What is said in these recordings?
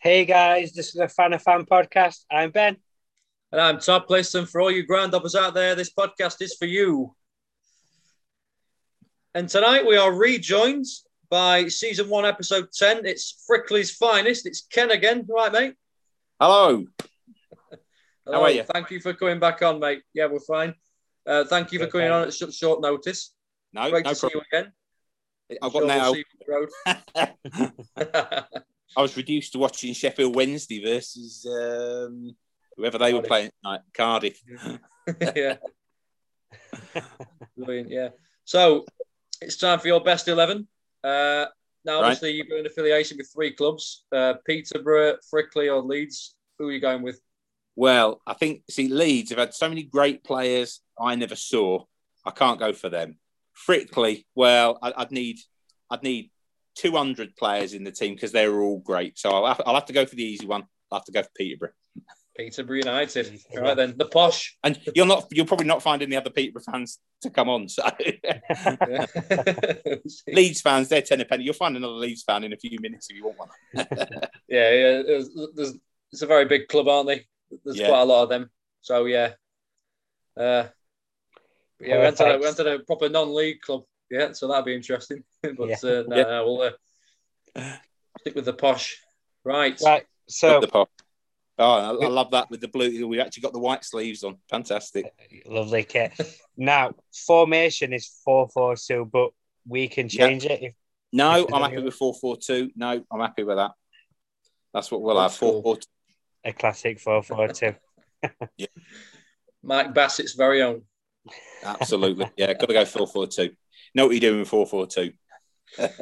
Hey guys, this is a Fan of Fan podcast. I'm Ben. And I'm Top Listen. For all you groundhoppers out there, this podcast is for you. And tonight we are rejoined by season one, episode 10. It's Frickley's finest. It's Ken again. Right, mate? Hello. Hello. How are you? Thank you for coming back on, mate. Yeah, we're fine. Uh, thank you for coming on at such short notice. No, Great no to see you again. I've Sure got we'll now. see you on the road. I was reduced to watching Sheffield Wednesday versus um, whoever they were playing tonight, Cardiff. yeah. Brilliant, yeah. So it's time for your best 11. Uh, now, Right. obviously, you've got an affiliation with three clubs uh, Peterborough, Frickley, or Leeds. Who are you going with? Well, I think see Leeds have had so many great players I never saw. I can't go for them. Frickley, well, I'd need I'd need 200 players in the team because they're all great. So I'll have, I'll have to go for the easy one. I'll have to go for Peterborough. Peterborough United. All right, then. The posh. And you'll not you'll probably not find any other Peterborough fans to come on. So Yeah. Leeds fans, they're ten a penny. You'll find another Leeds fan in a few minutes if you want one. yeah, yeah. There's, there's, it's a very big club, aren't they? There's Yeah. quite a lot of them. So, yeah. Uh, yeah, we entered, a, Perfect. we entered a proper non-league club. Yeah, so that'd be interesting. but Yeah. uh, no, Yeah. no, we'll uh, stick with the posh. Right. Right, so the posh. Oh, I, I love that with the blue. We actually got the white sleeves on. Fantastic. lovely kit. Now, formation is 4 4 2, but we can change it. If, No, If I'm there's happy any- with four four two. No, I'm happy with that. That's what we'll Old have. Four four two. a classic 4 4 2. Mike Bassett's very own. Absolutely. Yeah, got to go four four two. Know what you're doing with four four two.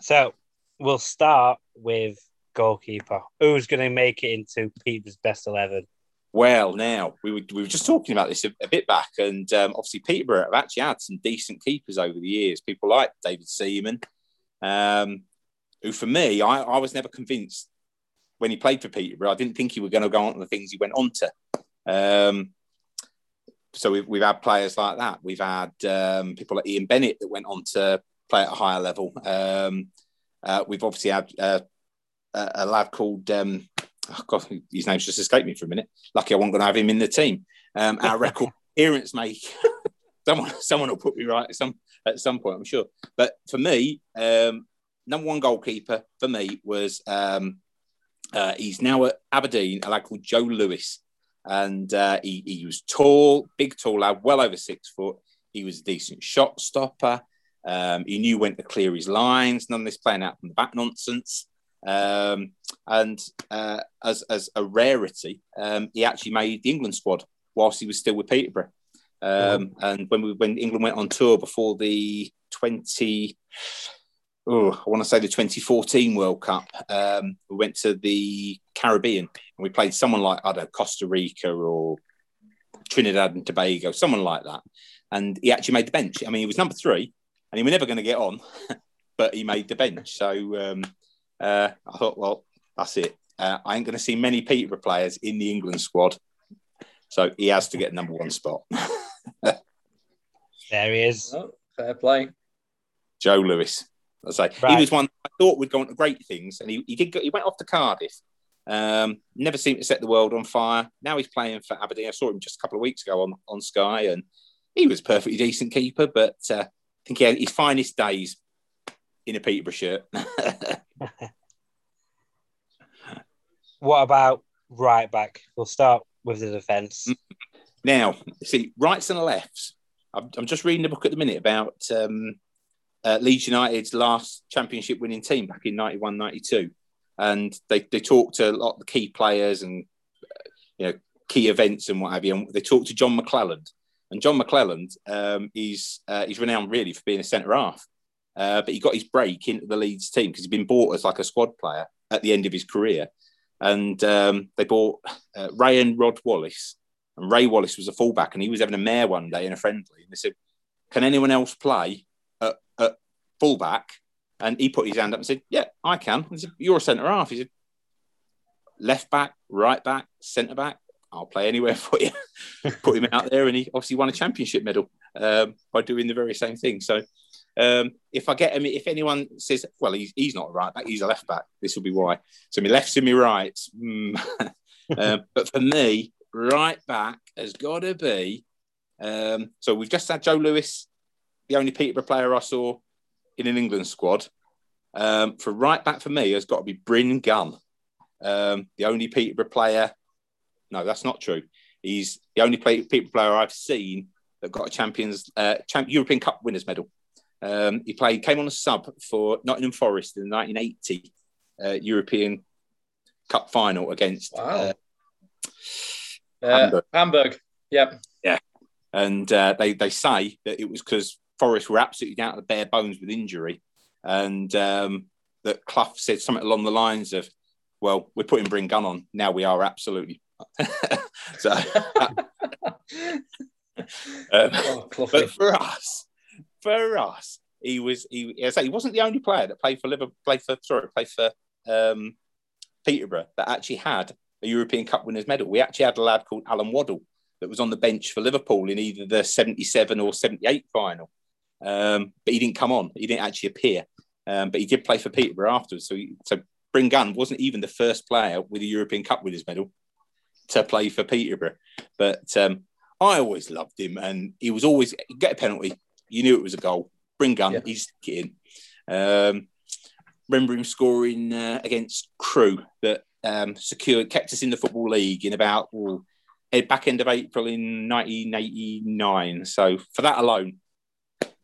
So, we'll start with goalkeeper. Who's going to make it into Peter's best 11? Well, now we were, we were just talking about this a, a bit back, and um, obviously Peterborough have actually had some decent keepers over the years. People like David Seaman, um, who for me, I, I was never convinced when he played for Peterborough. I didn't think he was going to go on to the things he went on to. Um, so we've, we've had players like that. We've had um, people like Ian Bennett that went on to play at a higher level. Um, uh, we've obviously had uh, a, a lad called um, oh God, his name's just escaped me for a minute. Lucky I wasn't going to have him in the team. Um, our record appearance make someone someone will put me right at some at some point, I'm sure. But for me, um, number one goalkeeper for me was um, uh, he's now at Aberdeen, a lad called Joe Lewis, and uh, he, he was tall, big, tall lad, well over six foot. He was a decent shot stopper. Um, he knew when to clear his lines. None of this playing out from the back nonsense. Um, and uh, as, as a rarity, um, he actually made the England squad whilst he was still with Peterborough. Um, And when we when England went on tour before the twenty, oh, I want to say the twenty fourteen World Cup, um, we went to the Caribbean and we played someone like I don't know Costa Rica or Trinidad and Tobago, someone like that. And he actually made the bench. I mean, he was number three, and he was never going to get on, but he made the bench. So um, uh, I thought, well, that's it. Uh, I ain't going to see many Peterborough players in the England squad, so he has to get number one spot. There he is. Oh, fair play. Joe Lewis. I say Right. he was one I thought would go on to great things, and he, he did. Go, he went off to Cardiff. Um, never seemed to set the world on fire. Now he's playing for Aberdeen. I saw him just a couple of weeks ago on, on Sky, and he was a perfectly decent keeper. But uh, I think he had his finest days in a Peterborough shirt. What about right back? We'll start with the defence. Now, see, rights and lefts. I'm, I'm just reading a book at the minute about um, uh, Leeds United's last championship winning team back in 91 92. And they, they talked to a lot of the key players and, uh, you know, key events and what have you. And they talked to John McClelland. And John McClelland um, is uh, he's renowned really for being a centre half. Uh, but he got his break into the Leeds team because he'd been bought as like a squad player at the end of his career. And um, they bought uh, Ray and Rod Wallace. And Ray Wallace was a fullback, and he was having a mare one day in a friendly. And they said, "Can anyone else play fullback?" And he put his hand up and said, "Yeah, I can." I said, "You're a centre half." He said, "Left back, right back, centre back. I'll play anywhere for you." put him out there, and he obviously won a championship medal um, by doing the very same thing. So Um, if I get him, if anyone says, well, he's, he's not a right back, he's a left back, this will be why. So my lefts and my rights. Mm. but for me, right back has got to be. Um, so we've just had Joe Lewis, the only Peterborough player I saw in an England squad. Um, for right back for me has got to be Bryn Gunn, um, the only Peterborough player. No, that's not true. He's the only play, Peterborough player I've seen that got a Champions uh, Champ, European Cup winners medal. Um, he played, came on a sub for Nottingham Forest in the 1980 uh, European Cup final against Wow. uh, Uh, Hamburg. Hamburg. Yep. Yeah. And uh, they they say that it was because Forest were absolutely down to the bare bones with injury, and um, that Clough said something along the lines of, "Well, we're putting Bryn Gunn on now. We are absolutely." so, um, Oh, but for us, for us, he was he. as I say, he wasn't the only player that played for Liverpool. Played for sorry, played for um, Peterborough that actually had a European Cup winners medal. We actually had a lad called Alan Waddle that was on the bench for Liverpool in either the '77 or '78 final, um, but he didn't come on. He didn't actually appear, um, but he did play for Peterborough afterwards. So, he, so Bryn Gunn wasn't even the first player with a European Cup winners medal to play for Peterborough, but. Um, I always loved him, and he was always get a penalty. You knew it was a goal. Bryn Gunn, Yeah. he's getting. Um, remember him scoring uh, against Crewe that um, secured, kept us in the football league in about eh, back end of April in 1989. So for that alone,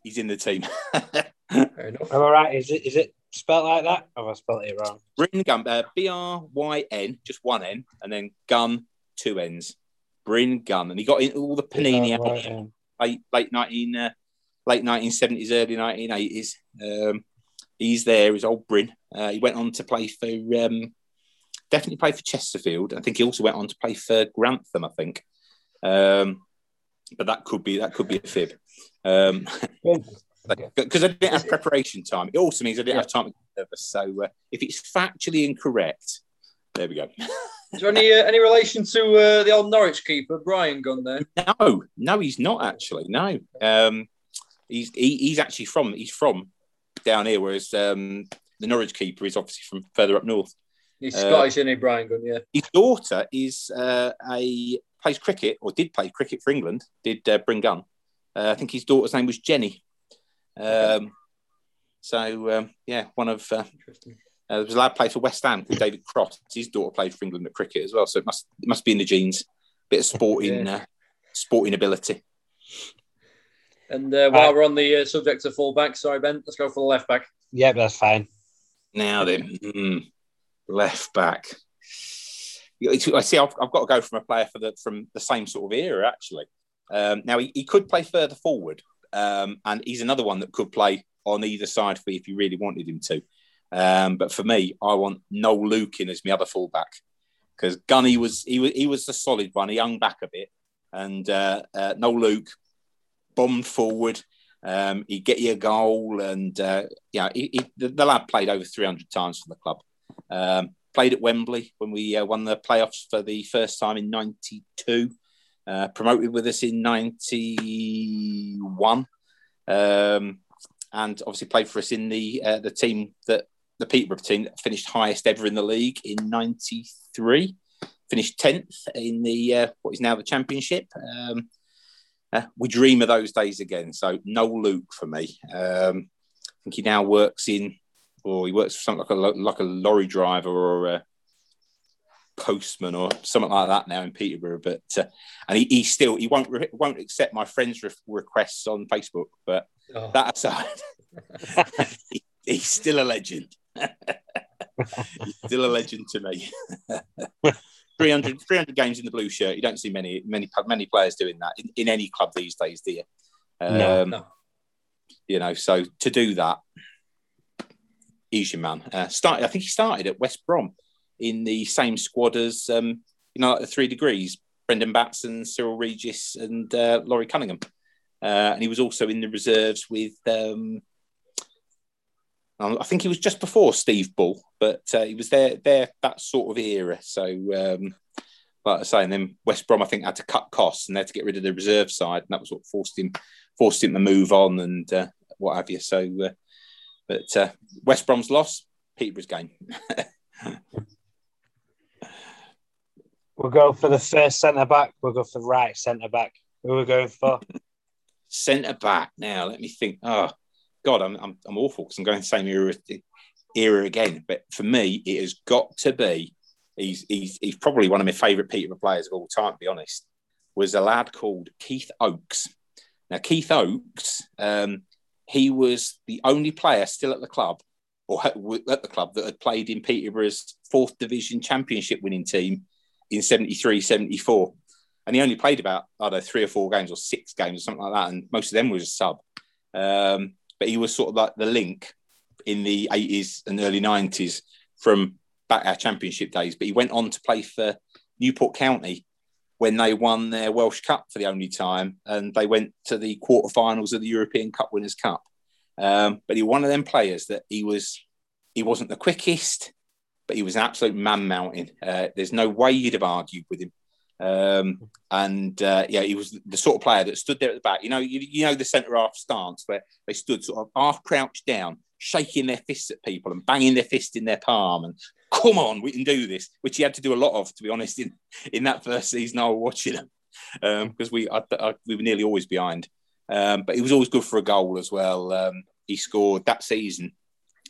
he's in the team. Fair enough. Am I right? Is it is it spelled like that? Or have I spelled it wrong? Bryn Gunn, uh, B R Y N, just one N, and then Gunn, two N's. Bryn Gunn, and he got in all the Panini yeah. late late nineteen uh, late nineteen seventies, early nineteen eighties. Um, he's there. He's old Bryn. Uh, he went on to play for um, definitely played for Chesterfield. I think he also went on to play for Grantham. I think, um, but that could be that could be a fib. Um, because I didn't have preparation time. It also means I didn't have time to get nervous. So uh, if it's factually incorrect, there we go. Is there any uh, any relation to uh, the old Norwich keeper Bryan Gunn there? No, no, he's not actually. No, um, he's he, he's actually from he's from down here, whereas um, the Norwich keeper is obviously from further up north. He's Uh, Scottish, isn't he, Bryan Gunn? Yeah. His daughter is uh, a plays cricket or did play cricket for England. Did uh, Bryn Gunn. Uh, I think his daughter's name was Jenny. Um, so um, yeah, one of uh, uh, there was a lad played for West Ham called David Cross. His daughter played for England at cricket as well. So it must it must be in the genes. Bit of sporting uh, sporting ability. And uh, while Right. we're on the uh, subject of fullback, sorry Ben, let's go for the left back. Yep, that's fine. Now then, mm, left back. I see. I've, I've got to go from a player for the from the same sort of era. Actually, um, now he, he could play further forward, um, and he's another one that could play on either side for you if you really wanted him to. Um, but for me, I want Noel Luke in as my other fullback because Gunny was he was he was the solid one. He hung back a bit, and uh, uh, Noel Luke bombed forward. Um, he'd get you a goal, and uh, yeah, he, he, the, the lad played over 300 times for the club. Um, played at Wembley when we uh, won the playoffs for the first time in '92. Uh, promoted with us in '91, um, and obviously played for us in the uh, the team that the Peterborough team that finished highest ever in the league in '93. Finished tenth in the uh, what is now the Championship. Um, uh, we dream of those days again. So Noel Luke for me. Um, I think he now works in, or he works for something like a like a lorry driver or a postman or something like that now in Peterborough. But uh, and he, he still he won't re- won't accept my friends' re- requests on Facebook. But Oh, that aside, he, he's still a legend. he's still a legend to me. 300, 300 games in the blue shirt. You don't see many many many players doing that in, in any club these days, do you? No, Um, no. You know, so to do that, he's your man. Uh, started, I think he started at West Brom in the same squad as um, you know, like the Three Degrees, Brendan Batson, Cyril Regis, and uh, Laurie Cunningham. Uh, and he was also in the reserves with. Um, I think he was just before Steve Bull, but uh, he was there there that sort of era. So, um, like I say, and then West Brom, I think, had to cut costs and they had to get rid of the reserve side, and that was what forced him forced him to move on and uh, what have you. So, uh, but uh, West Brom's loss, Peterborough's game. we'll go for the first centre back. We'll go for the right centre back. Who are we going for? centre back. Now, let me think. Oh, God, I'm, I'm, I'm awful because I'm going the same era, era again. But for me, it has got to be, he's, he's, he's probably one of my favourite Peterborough players of all time, to be honest, was a lad called Keith Oakes. Now, Keith Oakes, um, he was the only player still at the club or at the club that had played in Peterborough's fourth division championship winning team in 73 74 and he only played about I don't know three or four games or six games or something like that, and most of them was a sub. Um, but he was sort of like the link in the 80s and early 90s from back our championship days. But he went on to play for Newport County when they won their Welsh Cup for the only time, and they went to the quarterfinals of the European Cup Winners' Cup. Um, but he one of them players that he was he wasn't the quickest, but he was an absolute man mountain. Uh, there's no way you'd have argued with him. Um, and uh, yeah, he was the sort of player that stood there at the back. You know, you, you know the centre half stance where they stood sort of half crouched down, shaking their fists at people and banging their fist in their palm and come on, we can do this, which he had to do a lot of, to be honest, in, in that first season I was watching him because um, we we were nearly always behind. Um, but he was always good for a goal as well. Um, he scored that season.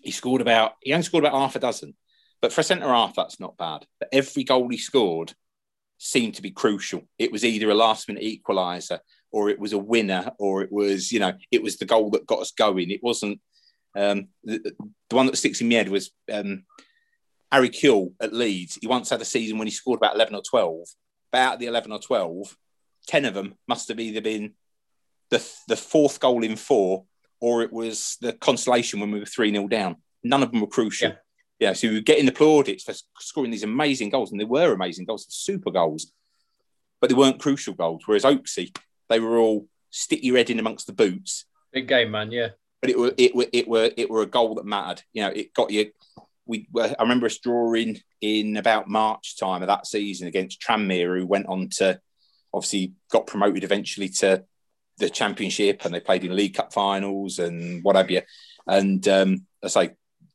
He scored about he only scored about half a dozen, but for a centre half that's not bad. But every goal he scored seemed to be crucial. It was either a last minute equaliser or it was a winner or it was, you know, it was the goal that got us going. It wasn't um, the, the, one that sticks in my head was um, Harry Kewell at Leeds. He once had a season when he scored about 11 or 12. But out of the 11 or 12, 10 of them must have either been the, the fourth goal in four or it was the consolation when we were 3 0 down. None of them were crucial. Yeah yeah, so you were getting the plaudits for scoring these amazing goals, and they were amazing goals, super goals, but they weren't crucial goals. Whereas Oaksy, they were all stick your head in amongst the boots. Big game, man. Yeah, but it were it were it were it were a goal that mattered. You know, it got you. We I remember us drawing in about March time of that season against Tranmere, who went on to obviously got promoted eventually to the championship, and they played in League Cup finals and what have you. And um, I say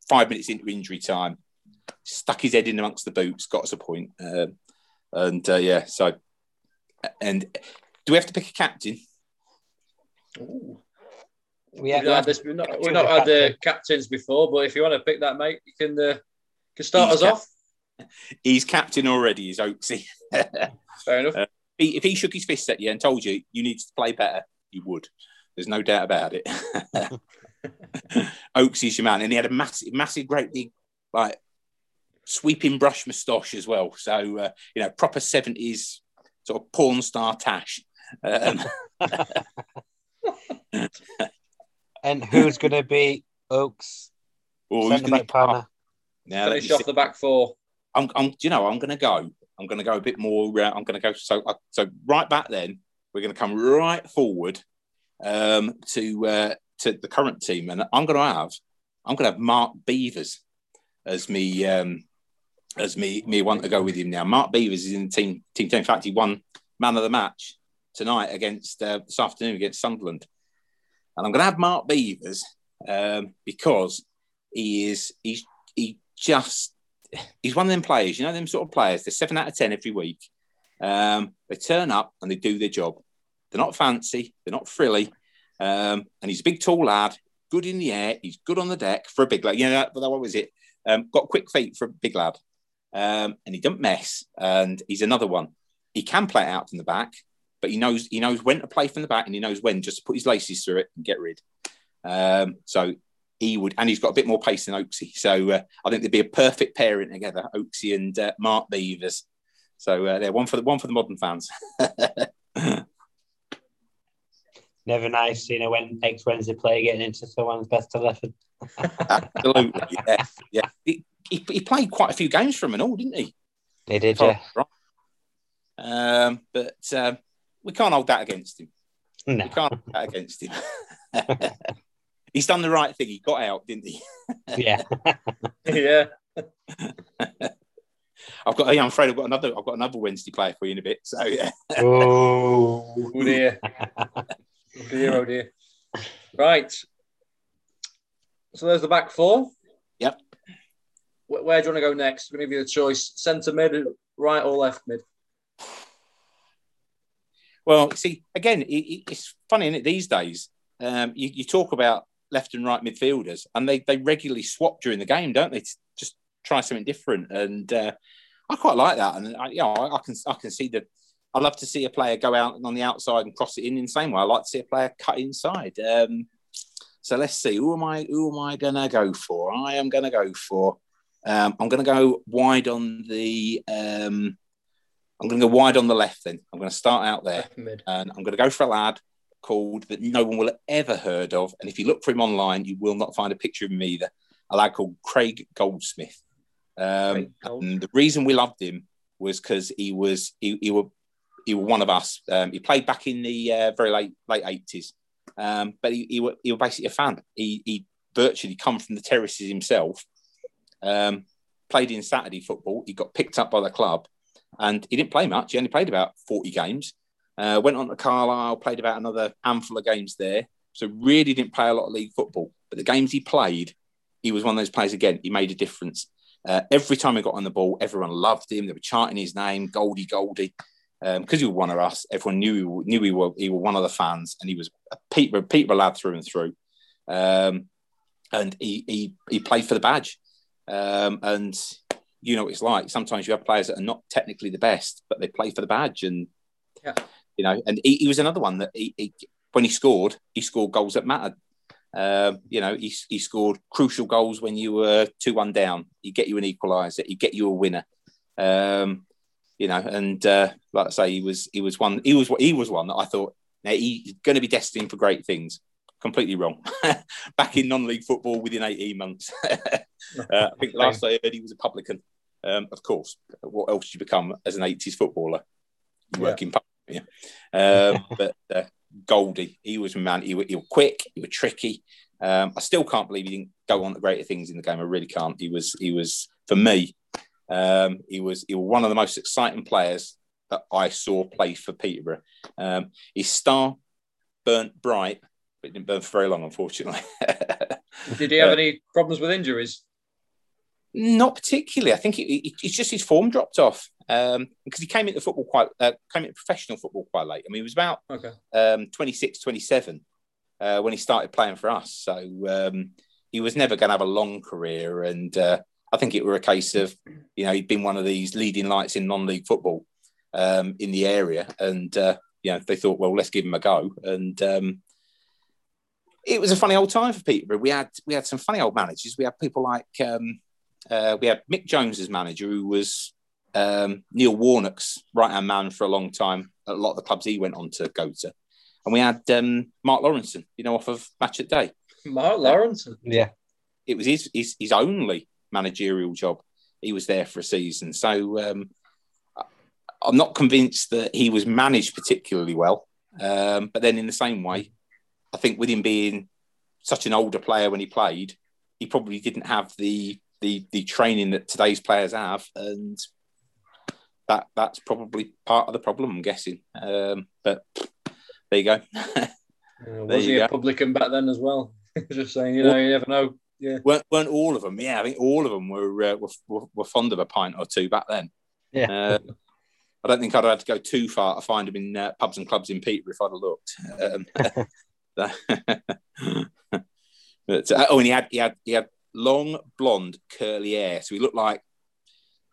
five minutes into injury time, stuck his head in amongst the boots, got us a point. Um, and uh, yeah, so and do we have to pick a captain? Ooh. We have, we've, this, we've not, we've not had the uh, captains before, but if you want to pick that, mate, you can, uh, can start he's us cap- off. He's captain already, is Oaksy. Fair enough. Uh, if he shook his fist at you and told you you need to play better, you would. There's no doubt about it. Oaksy's your man, and he had a massive, massive, great big like sweeping brush moustache as well. So uh, you know, proper seventies sort of porn star tash. Um, and who's going to be Oakes? Oh, who's going to now finish off see. the back four? I'm, I'm, you know, I'm going to go. I'm going to go a bit more. Uh, I'm going to go. So, uh, so right back then, we're going to come right forward um, to uh, to the current team, and I'm going to have I'm going to have Mark Beevers as me um, as me me want to go with him now. Mark Beevers is in team team ten. In fact, he won man of the match tonight against uh, this afternoon against Sunderland, and I'm going to have Mark Beevers um, because he is he's he just he's one of them players. You know them sort of players. They're seven out of ten every week. Um, they turn up and they do their job. They're not fancy. They're not frilly. Um, and he's a big, tall lad, good in the air. He's good on the deck for a big lad. You know, that, what was it? Um, got quick feet for a big lad. Um, and he doesn't mess. And he's another one. He can play out from the back, but he knows he knows when to play from the back, and he knows when just to put his laces through it and get rid. Um, so he would, and he's got a bit more pace than Oaksy. So uh, I think they'd be a perfect pairing together, Oaksy and uh, Mark Beevers. So uh, they're one for the one for the modern fans. never nice, you know, when next Wednesday play getting into someone's best eleven. Absolutely, yeah, yeah. He, he, he, played quite a few games from and all, didn't he? He did, yeah. Um, but um, we can't hold that against him. No. We can't hold that against him. He's done the right thing. He got out, didn't he? yeah. yeah. I've got. I'm afraid I've got another. I've got another Wednesday player for you in a bit. So yeah. oh, oh dear. Oh dear, oh dear. Right. So there's the back four. Yep. Where, where do you want to go next? I'm going to give you the choice: centre mid, right or left mid. Well, see, again, it, it's funny, isn't it? These days, um, you, you, talk about left and right midfielders, and they, they regularly swap during the game, don't they? To just try something different, and uh, I quite like that. And I, you know, I, I, can I can see that. I love to see a player go out on the outside and cross it in in the same way. I like to see a player cut inside. Um, so let's see. Who am I? Who am I gonna go for? I am gonna go for. Um, I'm gonna go wide on the. Um, I'm going to go wide on the left then. I'm going to start out there. And I'm going to go for a lad called that no one will ever heard of. And if you look for him online, you will not find a picture of him either. A lad called Craig Goldsmith. Um, and the reason we loved him was because he was he, he were he was one of us. Um, he played back in the uh, very late late eighties, um, but he, he, he was basically a fan. He, he virtually come from the terraces himself. Um, played in Saturday football. He got picked up by the club and he didn't play much. He only played about 40 games. Uh, went on to Carlisle, played about another handful of games there. So really didn't play a lot of league football. But the games he played, he was one of those players again. He made a difference. Uh, every time he got on the ball, everyone loved him. They were chanting his name, Goldie, Goldie, because um, he was one of us. Everyone knew he, knew he was he was one of the fans, and he was a Peter, Peter lad through and through. Um, and he, he he played for the badge. Um, and you know what it's like. Sometimes you have players that are not technically the best, but they play for the badge, and yeah. you know. And he, he was another one that he, he, when he scored, he scored goals that mattered. Um, you know, he, he scored crucial goals when you were two one down. He get you an equaliser. He get you a winner. Um, you know, and uh, like I say, he was he was one. He was he was one that I thought now he's going to be destined for great things. Completely wrong. Back in non-league football within eighteen months. uh, I think last I heard he was a publican. Um, of course, what else you become as an 80s footballer? Working yeah. Um, but uh, Goldie, he was a man. He, he was quick. He was tricky. Um, I still can't believe he didn't go on to greater things in the game. I really can't. He was. He was for me. Um, he was. He was one of the most exciting players that I saw play for Peterborough. Um, his star burnt bright, but didn't burn for very long, unfortunately. Did he have uh, any problems with injuries? Not particularly. I think it, it, it's just his form dropped off um, because he came into football quite uh, came into professional football quite late. I mean, he was about okay. um, 26, 27 uh, when he started playing for us. So um, he was never going to have a long career. And uh, I think it were a case of, you know, he'd been one of these leading lights in non-league football um, in the area, and uh, you know they thought, well, let's give him a go. And um, it was a funny old time for Peterborough. We had we had some funny old managers. We had people like um, uh, we had Mick Jones as manager, who was um, Neil Warnock's right hand man for a long time. A lot of the clubs he went on to go to. And we had um, Mark Lawrenson, you know, off of Match at Day. Mark Lawrenson? Yeah. It was his, his, his only managerial job. He was there for a season. So um, I'm not convinced that he was managed particularly well. Um, but then in the same way, I think with him being such an older player when he played, he probably didn't have the the the training that today's players have, and that that's probably part of the problem. I'm guessing. Um, but there you go. was he a publican back then as well? Just saying, you know, you never know. Yeah, weren't, weren't all of them? Yeah, I think all of them were, uh, were, were fond of a pint or two back then. Yeah. Uh, I don't think I'd have had to go too far to find them in uh, pubs and clubs in Peter if I'd have looked. Um, but, uh, oh, and he had he had he had long blonde curly hair. So he looked like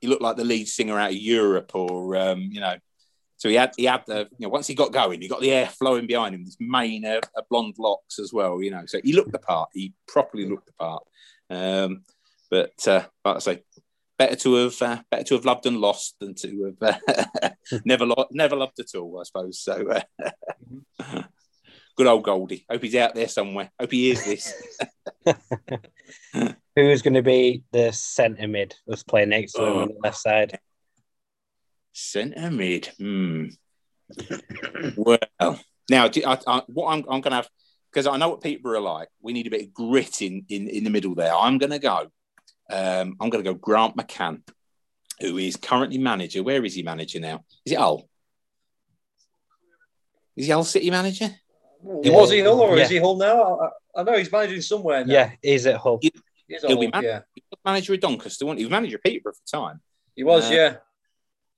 he looked like the lead singer out of Europe, or um, you know. So he had he had the you know once he got going, he got the air flowing behind him, his mane uh, uh, blonde locks as well. You know, so he looked the part. He properly looked the part. Um, but uh, like I say, better to have uh, better to have loved and lost than to have uh, never lo- never loved at all. I suppose so. Uh, good old Goldie. Hope he's out there somewhere. Hope he hears this. Who's going to be the centre mid that's playing next to him on the left side? Centre mid. Hmm. well, now I, I, what I'm, I'm going to have because I know what people are like. We need a bit of grit in in, in the middle there. I'm going to go. Um, I'm going to go Grant McCann, who is currently manager. Where is he manager now? Is it Hull? Is he Hull City manager? He was he Hull or yeah. is he Hull now? I, I, know he's managing somewhere now. Yeah, he's at Hull. He, he's Hull, man- yeah. Manager of Doncaster, wasn't he? He was manager of Peterborough for time. He was, uh, yeah.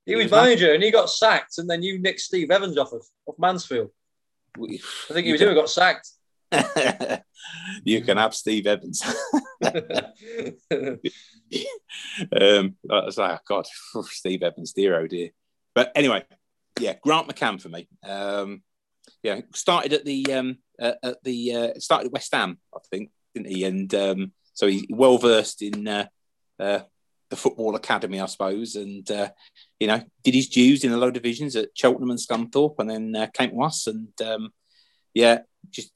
He, he was, was manager man- and he got sacked, and then you nicked Steve Evans off of, off Mansfield. I think he was who got sacked. you can have Steve Evans. um, I was like, oh God, Steve Evans, dear oh dear. But anyway, yeah, Grant McCann for me. Um, yeah, started at the um, uh, at the uh, started at West Ham, I think, didn't he? And um, so he's well versed in uh, uh, the football academy, I suppose, and uh, you know did his dues in the low divisions at Cheltenham and Scunthorpe, and then uh, came to us, and um, yeah, just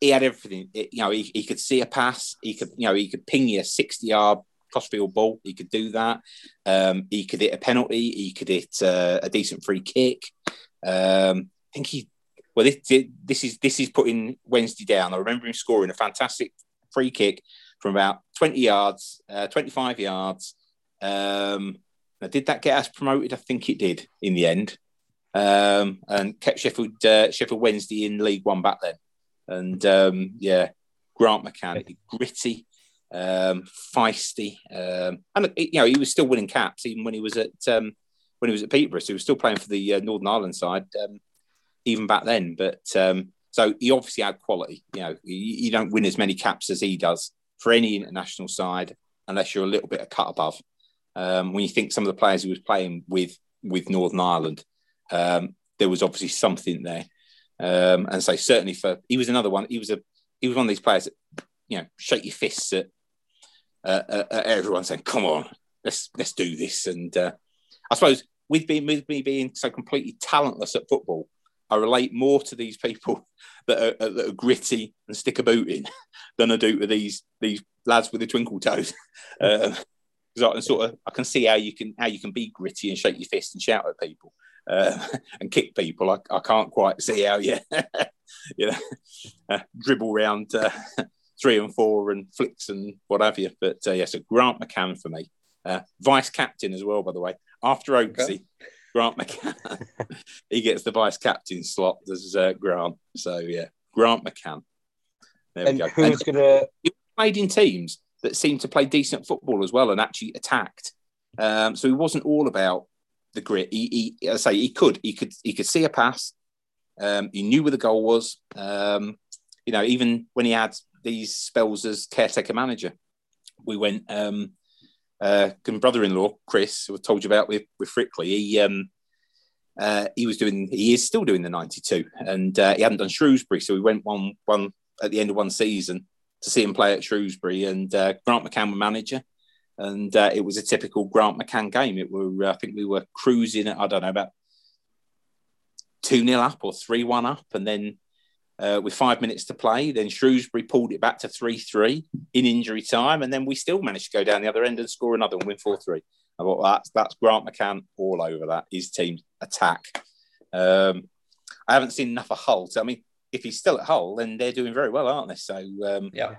he had everything. It, you know, he, he could see a pass. He could, you know, he could ping you a sixty-yard crossfield ball. He could do that. Um, he could hit a penalty. He could hit uh, a decent free kick. Um, I think he. Well, this, this is this is putting Wednesday down. I remember him scoring a fantastic free kick from about twenty yards, uh, twenty-five yards. Um, now, did that get us promoted? I think it did in the end, um, and kept Sheffield uh, Sheffield Wednesday in League One back then. And um, yeah, Grant McCann, gritty, um, feisty, um, and you know he was still winning caps even when he was at um, when he was at Peterborough. So he was still playing for the uh, Northern Ireland side um, even back then. But um, so he obviously had quality. You know, you, you, don't win as many caps as he does for any international side unless you're a little bit a cut above. Um, when you think some of the players he was playing with with Northern Ireland, there was obviously something there. Um, and so certainly for he was another one. He was a he was one of these players that you know shake your fists at, uh, at everyone saying, "Come on, let's let's do this." And uh, I suppose with being with me being so completely talentless at football, I relate more to these people that are, that are gritty and stick a boot in than I do to these these lads with the twinkle toes. Um, because I can sort of I can see how you can how you can be gritty and shake your fist and shout at people uh, and kick people. I, I can't quite see how you, you know, uh, dribble around uh, three and four and flicks and what have you. But uh, yes, yeah, so Grant McCann for me. Uh, vice captain as well, by the way. After Oaksy, okay. Grant McCann, he gets the vice captain slot. There's uh, Grant. So yeah, Grant McCann. There and we go. Who's and gonna? He played in teams that seemed to play decent football as well and actually attacked. Um, so he wasn't all about the grit. He, he I say he could, he could, he could see a pass. Um, he knew where the goal was. Um, you know, even when he had these spells as caretaker manager, we went. Um, uh, brother-in-law Chris, who I told you about with with Frickley, he um, uh, he was doing, he is still doing the '92, and uh, he hadn't done Shrewsbury, so we went one one at the end of one season to see him play at Shrewsbury, and uh, Grant McCann was manager and uh, it was a typical Grant McCann game. It were I think we were cruising at I don't know about two 0 up or three one up, and then uh, with five minutes to play, then Shrewsbury pulled it back to three three in injury time, and then we still managed to go down the other end and score another and win four three. I thought that's that's Grant McCann all over that. His team's attack. Um, I haven't seen enough of Hull. So, I mean, if he's still at Hull, then they're doing very well, aren't they? So um, yeah,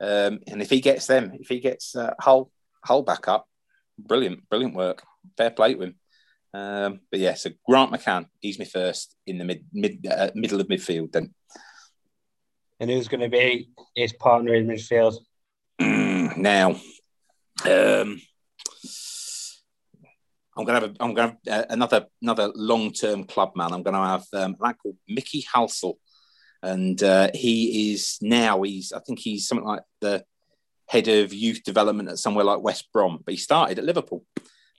um, and if he gets them, if he gets uh, Hull Hull back up, brilliant, brilliant work. Fair play to him. Um, but yeah, so Grant McCann, he's my first in the mid, mid uh, middle of midfield. Then, and who's going to be his partner in midfield? now, um, I'm going to have a, I'm going to have uh, another another long term club man. I'm going to have um, a lad called Mickey Halsall and uh, he is now he's I think he's something like the head of youth development at somewhere like West Brom, but he started at Liverpool.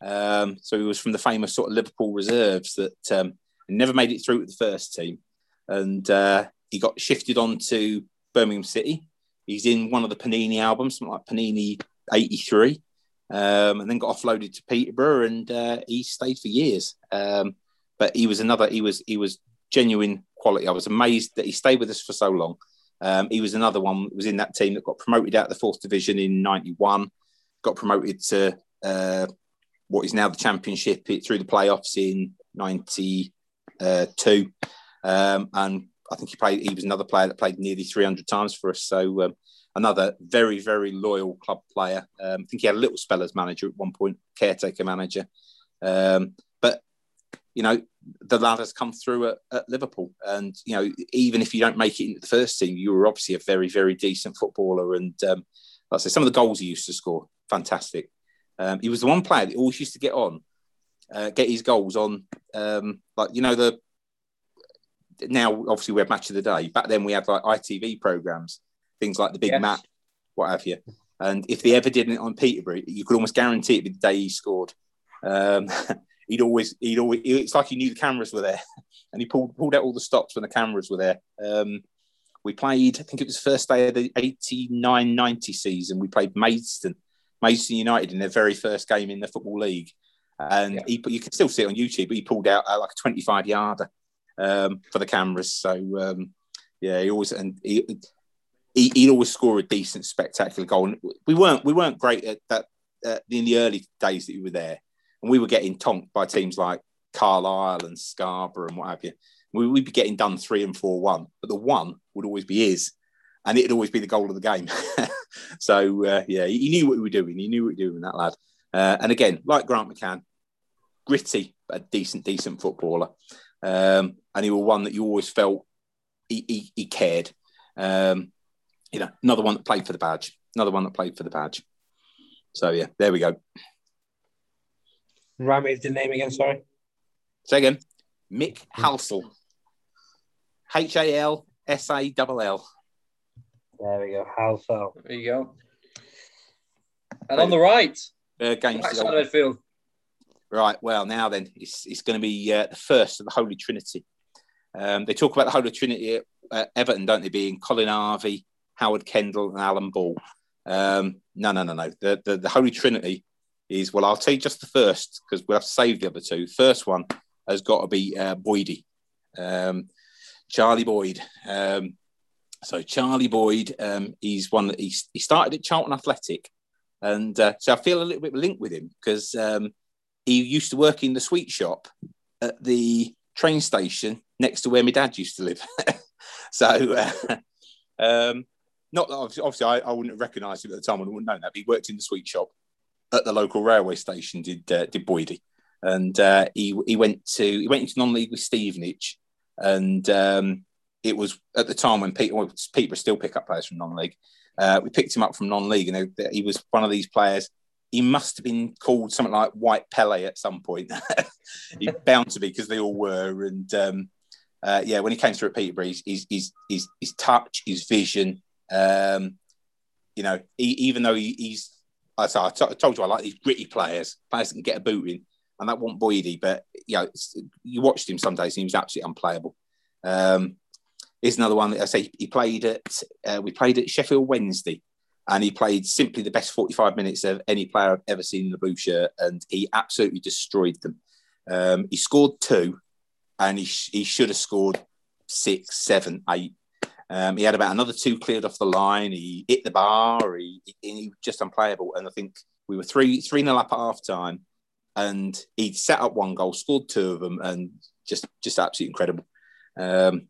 Um, so he was from the famous sort of Liverpool reserves that um, never made it through with the first team, and uh, he got shifted on to Birmingham City. He's in one of the Panini albums, something like Panini '83, um, and then got offloaded to Peterborough, and uh, he stayed for years. Um, but he was another. He was he was genuine quality. I was amazed that he stayed with us for so long. Um, he was another one was in that team that got promoted out of the fourth division in '91, got promoted to uh, what is now the championship through the playoffs in '92, um, and I think he played. He was another player that played nearly 300 times for us. So um, another very very loyal club player. Um, I think he had a little spell as manager at one point, caretaker manager. Um, but you know, the lad has come through at, at, Liverpool. And, you know, even if you don't make it into the first team, you were obviously a very, very decent footballer. And um, like I say, some of the goals he used to score, fantastic. Um, he was the one player that always used to get on, uh, get his goals on, um, like, you know, the now obviously we have match of the day. Back then we had like ITV programs, things like the big yes. match, what have you. And if they ever did it on Peterborough, you could almost guarantee it would be the day he scored. Um, he'd always, he'd always, it's like he knew the cameras were there, and he pulled pulled out all the stops when the cameras were there. Um, we played, I think it was the first day of the 89 90 season. We played Maidstone, Maidstone United in their very first game in the Football League. And yeah. he, you can still see it on YouTube, but he pulled out uh, like a 25 yarder um, for the cameras. So, um, yeah, he always, and he, he, would always score a decent, spectacular goal. And we weren't, we weren't great at that uh, in the early days that we were there. And we were getting tonked by teams like Carlisle and Scarborough and what have you. We, would be getting done three and four one, but the one would always be his, and it'd always be the goal of the game. so uh, yeah, he, knew what we were doing. He knew what we were doing, that lad. Uh, and again, like Grant McCann, gritty, a decent, decent footballer, um, and he was one that you always felt he, he, he cared. Um, you know, another one that played for the badge. Another one that played for the badge. So yeah, there we go. Rhyme is the name again, sorry. Say again. Mick Halsall. H A L S A L L. There we go. How so? There you go. And on the right, uh, games right side of midfield. Right. Well, now then, it's, it's going to be uh, the first of the Holy Trinity. Um, they talk about the Holy Trinity at Everton, don't they? Being Colin Harvey, Howard Kendall, and Alan Ball. Um, no, no, no, no. The, the, the Holy Trinity is well. I'll tell you just the first because we'll have to save the other two. First one has got to be uh, Boydie, um, Charlie Boyd. Um, so Charlie Boyd, um, he's one that he, he started at Charlton Athletic, and uh, so I feel a little bit linked with him because um, he used to work in the sweet shop at the train station next to where my dad used to live. so, uh, um, not that obviously, I, I wouldn't recognise him at the time. I wouldn't know that. But he worked in the sweet shop at the local railway station. Did uh, did Boydie, and uh, he he went to he went into non-league with Stevenage, and um, it was at the time when Peter well, Peter still pick up players from non-league. Uh, we picked him up from non-league, and he was one of these players. He must have been called something like White Pele at some point. he bound to be because they all were. And um, uh, yeah, when he came through at Peterborough, his, his, his, his touch, his vision, um, you know, he, even though he, he's, I told you I like these gritty players, players that can get a boot in, and that wasn't Boydie, but you know, you watched him some days and he was absolutely unplayable. Um, here's another one that I say he played at, uh, we played at Sheffield Wednesday, and he played simply the best 45 minutes of any player I've ever seen in the blue shirt, and he absolutely destroyed them. Um, he scored two, and he, sh- he should have scored six, seven, eight. Um, he had about another two cleared off the line. He hit the bar. He, he, he was just unplayable. And I think we were three three nil up at half time, and he set up one goal, scored two of them, and just just absolutely incredible. Um,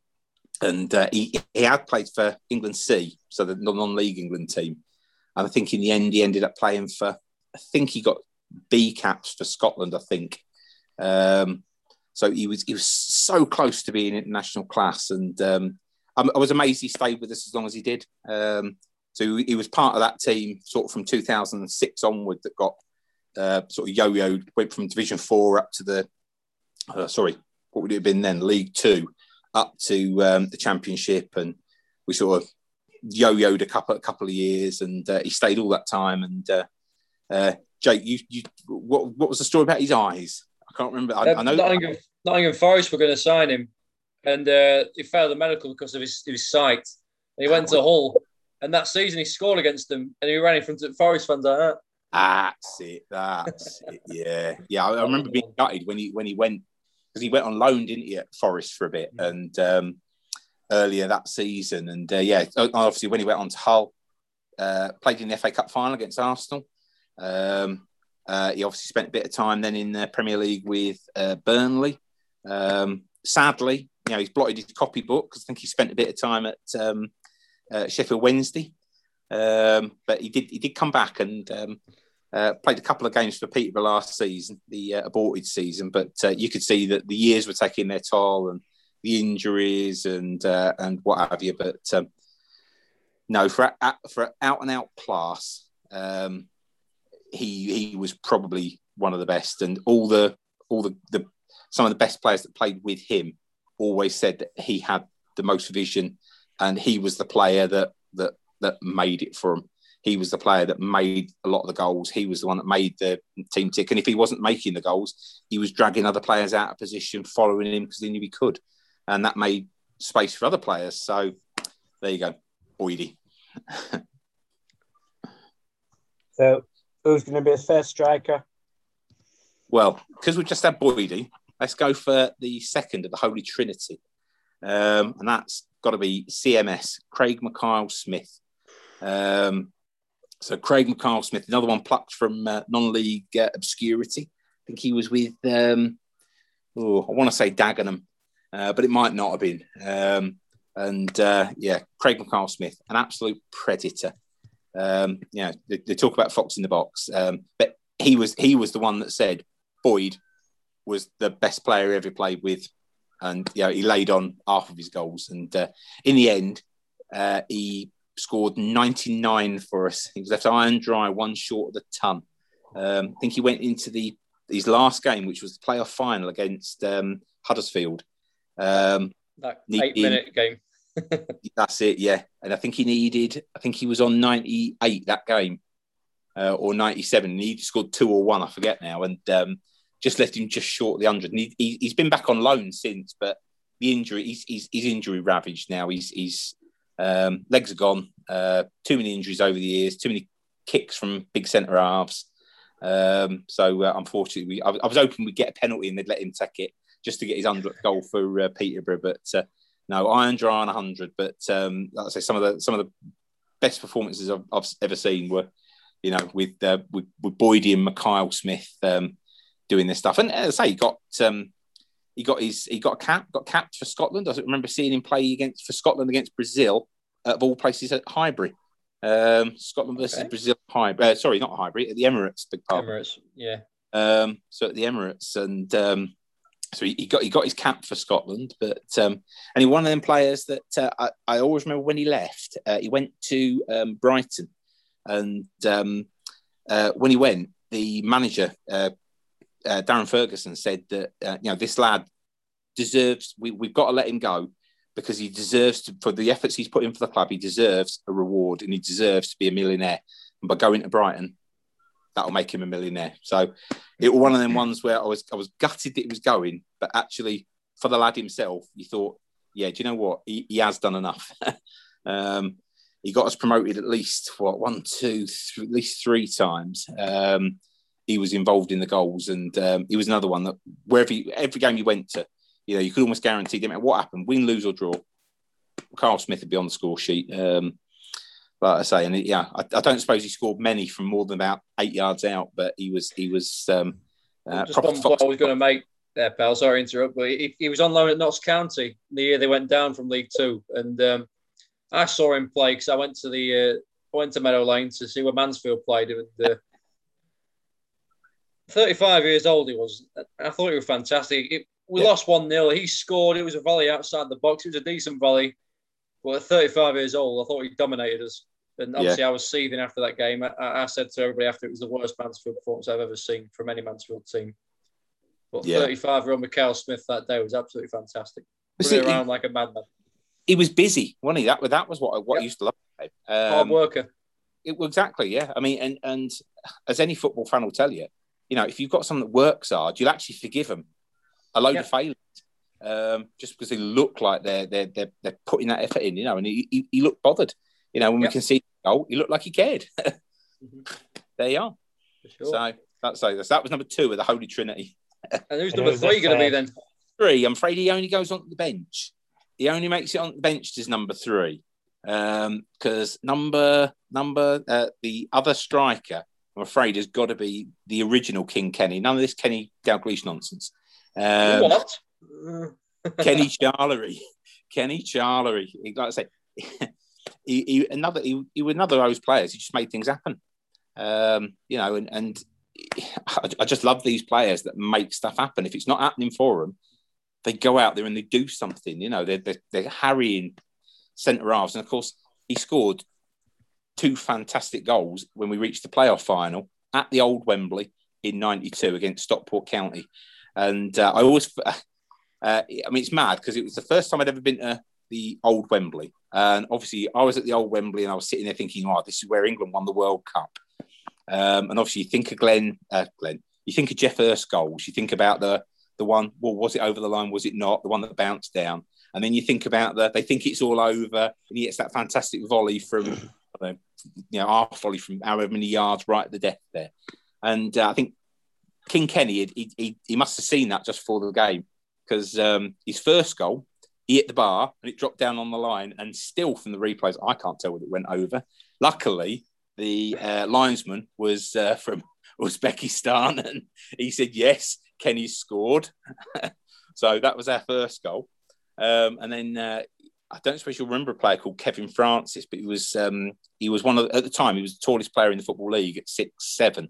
and uh, he he had played for England C, so the non-league England team, and I think in the end he ended up playing for. I think he got B caps for Scotland. I think. Um, so he was he was so close to being international class, and um, I was amazed he stayed with us as long as he did. Um, so he was part of that team sort of from 2006 onward that got uh, sort of yo-yoed, went from Division Four up to the uh, sorry, what would it have been then? League Two, up to um, the Championship, and we sort of yo-yoed a couple a couple of years, and uh, he stayed all that time. And uh, uh, Jake, you, you what what was the story about his eyes? I can't remember. I, I know Nottingham, Nottingham Forest were going to sign him and uh, he failed the medical because of his, his sight. And he went to Hull, and that season he scored against them, and he ran in front of Forest fans like that. That's it. That's it. Yeah, yeah. I, I, remember being gutted when he when he went because he went on loan, didn't he, at Forest for a bit, mm. and um, earlier that season, and uh, yeah, obviously when he went on to Hull, uh, played in the FA Cup final against Arsenal. Um, uh, he obviously spent a bit of time then in the Premier League with uh, Burnley. Um, sadly, you know, he's blotted his copybook because I think he spent a bit of time at um, uh, Sheffield Wednesday. Um, but he did he did come back and um, Uh, played a couple of games for Peterborough last season, the uh, aborted season, but uh, you could see that the years were taking their toll and the injuries and uh, and what have you. But um, no, for for out and out class, um, he he was probably one of the best, and all the all the, the some of the best players that played with him always said that he had the most vision, and he was the player that that that made it for him he was the player that made a lot of the goals. He was the one that made the team tick. And if he wasn't making the goals, he was dragging other players out of position, following him because he knew he could. And that made space for other players. So there you go, Boydie. so who's going to be the first striker? Well, because we've just had Boydie, let's go for the second of the Holy Trinity. Um, and that's got to be CMS, Craig Mackail-Smith. Um, so Craig Mackail-Smith, another one plucked from uh, non-league uh, obscurity. I think he was with, um, oh, I want to say Dagenham, uh, but it might not have been. Um, and uh, yeah, Craig Mackail-Smith, an absolute predator. Um, yeah, they, they, talk about Fox in the box, um, but he was he was the one that said Boyd was the best player he ever played with, and yeah, he laid on half of his goals. And uh, in the end, uh, he scored 99 for us. He was left iron dry, one short of the ton. Um, I think he went into the his last game, which was the playoff final against um, Huddersfield. Um, that eight minute game. that's it, yeah. And I think he needed, I think he was on 98 that game uh, or 97. And he scored two or one, I forget now. And um, just left him just short of the 100. And he, he, has been back on loan since, but the injury, he's, he's, he's injury ravaged now. He's, he's um, legs are gone. Uh, too many injuries over the years. Too many kicks from big centre halves. Um, so uh, unfortunately, we, I, I, was hoping we'd get a penalty and they'd let him take it just to get his hundredth goal for uh, Peterborough. But uh, no, iron dry on hundred. But um, like I say, some of the some of the best performances I've, I've ever seen were, you know, with uh, with, with Boydie and Mackail-Smith um, doing this stuff. And as I say, got um, he got his he got a cap, got capped for Scotland. I remember seeing him play against for Scotland against Brazil, of all places at Highbury. Um, Scotland versus okay. Brazil, Highbury. Uh, sorry, not Highbury, at the Emirates, big part. Emirates, yeah. Um, so at the Emirates, and um, so he, he, got he got his cap for Scotland, but um, and he one of them players that uh, I, I always remember when he left. Uh, he went to um, Brighton, and um, uh, when he went, the manager uh, Darren Ferguson said that uh, you know this lad deserves. We, we've got to let him go because he deserves to for the efforts he's put in for the club. He deserves a reward and he deserves to be a millionaire. And by going to Brighton, that'll make him a millionaire. So it was one of them ones where I was I was gutted that he was going, but actually for the lad himself, you thought, yeah, do you know what? He, he has done enough. um, he got us promoted at least what one, two, th- at least three times. Um, he was involved in the goals, and um, he was another one that wherever he, every game he went to, you know, you could almost guarantee, no matter what happened, win, lose or draw, Carl Smith would be on the score sheet. Um, like I say, and yeah, I, I, don't suppose he scored many from more than about eight yards out, but he was he was. Um, uh, Just one point I was going to make there, pal. Sorry to interrupt, but he, he, was on loan at Notts County the year they went down from League Two, and um, I saw him play because I went to the uh, went to Meadow Lane to see where Mansfield played, and uh, 35 years old he was. I thought he was fantastic. It, we yeah. lost 1 0. He scored. It was a volley outside the box. It was a decent volley. But at 35 years old, I thought he dominated us. And obviously, yeah. I was seething after that game. I, I, said to everybody after it was the worst Mansfield performance I've ever seen from any Mansfield team. But yeah. 35 year old Mackail-Smith that day was absolutely fantastic. Running around he, like a madman. He was busy, wasn't he? That, that was what, what yep. I used to love. Um, Hard worker. It, exactly, yeah. I mean, and, and as any football fan will tell you, you know, if you've got someone that works hard, you'll actually forgive them a load of failures um, just because they look like they're, they're they're they're putting that effort in, you know. And he, he, he looked bothered, you know. When we can see goal, he looked like he cared. mm-hmm. There you are. Sure. So that's so that was number two of the Holy Trinity. And who's number three going to be then? Three. I'm afraid he only goes on the bench. He only makes it on the bench as number three because um, number number uh, the other striker I'm afraid has got to be the original King Kenny. None of this Kenny Dalglish nonsense. Um, what? Kenny Charlery. Kenny Charlery. Like I say, he, he another he, he was another of those players. He just made things happen. Um, you know, and, and I just love these players that make stuff happen. If it's not happening for them, they go out there and they do something. You know, they're, they're, they're harrying centre halves. And of course, he scored two fantastic goals when we reached the playoff final at the old Wembley in 92 against Stockport County. And uh, I always, uh, I mean, it's mad because it was the first time I'd ever been to the old Wembley. And obviously, I was at the old Wembley and I was sitting there thinking, oh, this is where England won the World Cup. Um, and obviously, you think of Glenn, uh, Glenn, you think of Geoff Hurst goals, you think about the the one, well, was it over the line? Was it not? The one that bounced down. And then you think about the, they think it's all over, and he gets that fantastic volley from, you know, half volley from however many yards right at the death there. And uh, I think King Kenny, he, he, he must have seen that just for the game because um, his first goal, he hit the bar and it dropped down on the line. And still from the replays, I can't tell whether it went over. Luckily, the uh, linesman was uh, from Uzbekistan, and he said yes, Kenny scored. so that was our first goal. Um, and then uh, I don't suppose you'll remember a player called Kevin Francis, but he was um, he was one of at the time he was the tallest player in the football league at six seven.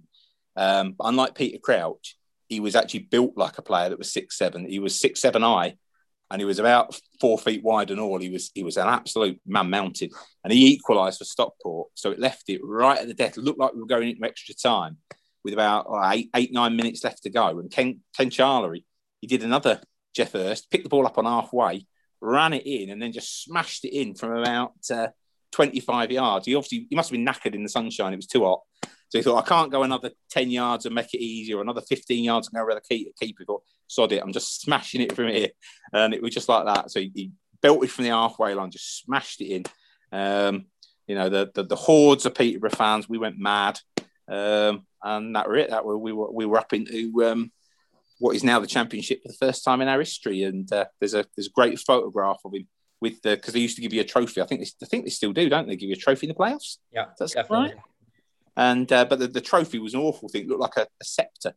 Um, but unlike Peter Crouch, he was actually built like a player that was six seven. He was six seven I, and he was about four feet wide and all. He was he was an absolute man mounted, and he equalised for Stockport. So it left it right at the death. It looked like we were going into extra time with about oh, eight, eight nine minutes left to go. And Ken Ken Charlery, he did another Geoff Hurst, picked the ball up on halfway, ran it in, and then just smashed it in from about uh, 25 yards. He obviously he must have been knackered in the sunshine. It was too hot. So he thought, I can't go another 10 yards and make it easier, another 15 yards and go around the keeper. Keep it. Thought, sod it, I'm just smashing it from here. And it was just like that. So he, he built it from the halfway line, just smashed it in. Um, you know, the, the, the hordes of Peterborough fans, we went mad. Um, and that were it. That were we were we were up into um, what is now the championship for the first time in our history. And uh, there's a there's a great photograph of him with the because they used to give you a trophy. I think they, I think they still do, don't they? Give you a trophy in the playoffs. Yeah, that's definitely. right. And uh, but the, the trophy was an awful thing. It looked like a, a scepter,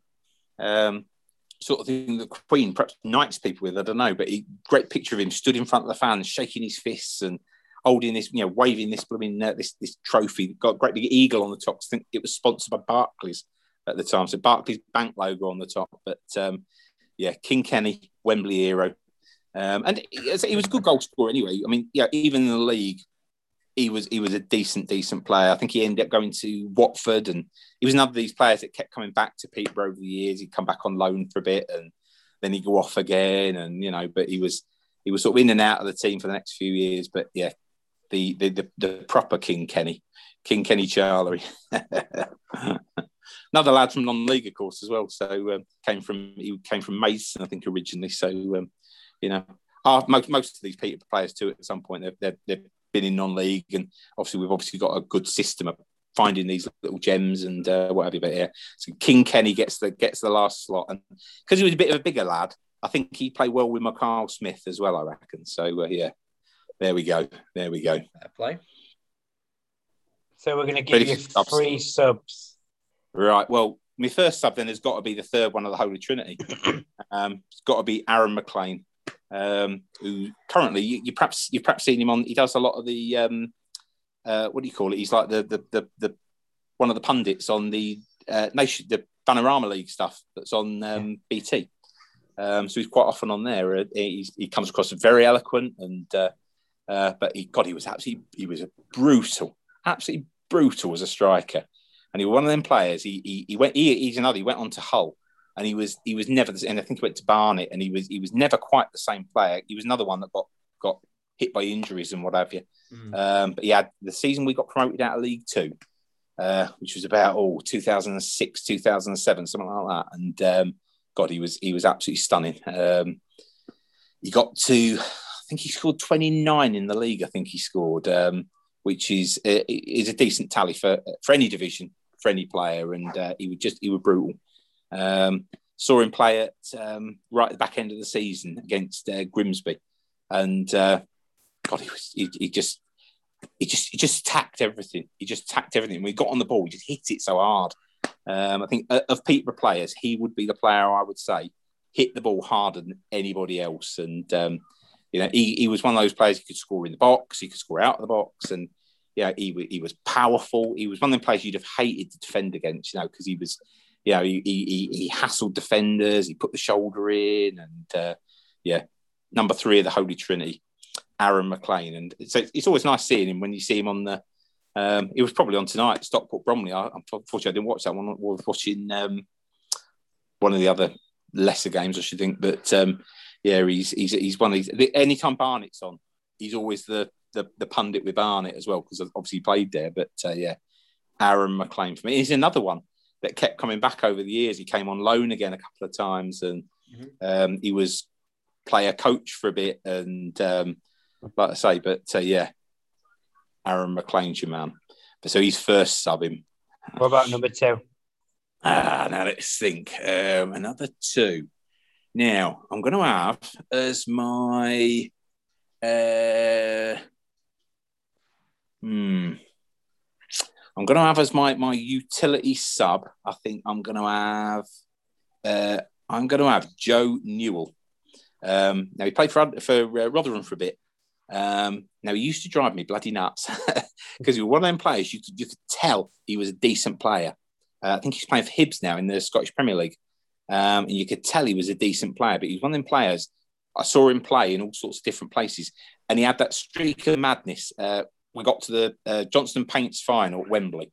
um, sort of thing the Queen perhaps knights people with. I don't know, but he, great picture of him stood in front of the fans, shaking his fists and holding this, you know, waving this blooming uh, this this trophy. Got a great big eagle on the top. I think it was sponsored by Barclays at the time, so Barclays Bank logo on the top. But um, yeah, King Kenny, Wembley hero, um, and he was a good goal scorer anyway. I mean, yeah, even in the league, he was he was a decent decent player. I think he ended up going to Watford, and he was another of these players that kept coming back to Peterborough over the years. He'd come back on loan for a bit, and then he'd go off again, and you know, but he was he was sort of in and out of the team for the next few years. But yeah, the the the, the proper King Kenny, King Kenny Charlery. Another lad from non-league, of course, as well. So um, came from he came from Maidstone, I think, originally. So um, you know, our, most most of these Peter players too. At some point, they've, they've, they've been in non-league, and obviously we've obviously got a good system of finding these little gems and uh, whatever. But yeah, so King Kenny gets the gets the last slot, and because he was a bit of a bigger lad, I think he played well with Carl Smith as well. I reckon. So uh, yeah, there we go. There we go. Fair play. So we're going to give you three subs. Right. Well, my first sub then has got to be the third one of the Holy Trinity. um, it's got to be Aaron McLean, um, who currently you, you, perhaps you've perhaps seen him on. He does a lot of the um, uh, what do you call it? He's like the the the, the one of the pundits on the uh, nation the Vanarama League stuff that's on um, BT. Um, so he's quite often on there. Uh, he comes across very eloquent and uh, uh, but he, God, he was absolutely, he was brutal, absolutely brutal as a striker. And he was one of them players. He, he, he went, he, he's another, he went on to Hull and he was, he was never, and I think he went to Barnet and he was, he was never quite the same player. He was another one that got, got hit by injuries and what have you. Mm. Um, but he had the season we got promoted out of League Two, uh, which was about, oh, 2006, 2007, something like that. And um, God, he was, he was absolutely stunning. Um, he got to I think he scored 29 in the league. I think he scored, um, which is uh, is a decent tally for for any division any player. And uh, he would just he was brutal. Um, saw him play at um, right at the back end of the season against uh, Grimsby, and uh, God, he was he, he, just he just he just tacked everything. He just tacked everything. He got on the ball, he just hit it so hard. Um, I think uh, of Peterborough players, he would be the player I would say hit the ball harder than anybody else. And um, you know, he, he was one of those players who could score in the box, he could score out of the box, and yeah, he he was powerful. He was one of the players you'd have hated to defend against, you know, because he was, you know, he, he he hassled defenders. He put the shoulder in, and uh, yeah, number three of the Holy Trinity, Aaron McLean, and so it's always nice seeing him when you see him on the. Um, he was probably on tonight, Stockport Bromley. I, unfortunately, I didn't watch that one. I was watching um, one of the other lesser games, I should think. But um, yeah, he's he's he's one of these. Anytime Barnet's on, he's always the the, the pundit with Barnet as well because obviously he played there. But uh, yeah, Aaron McLean for me. He's another one that kept coming back over the years. He came on loan again a couple of times, and mm-hmm. um, he was player coach for a bit. And um, like I say, but uh, yeah, Aaron McLean's your man. But so he's first sub him. What about number two? Ah, now let's think. Um, another two. Now I'm going to have as my uh, Hmm. I'm going to have as my my utility sub. I think I'm going to have. Uh, I'm going to have Joe Newell. Um, now he played for for uh, Rotherham for a bit. Um, now he used to drive me bloody nuts because he was one of them players you could you could tell he was a decent player. Uh, I think he's playing for Hibs now in the Scottish Premier League, um, and you could tell he was a decent player. But he was one of them players. I saw him play in all sorts of different places, and he had that streak of madness. Uh, we got to the uh, Johnstone Paints final at Wembley.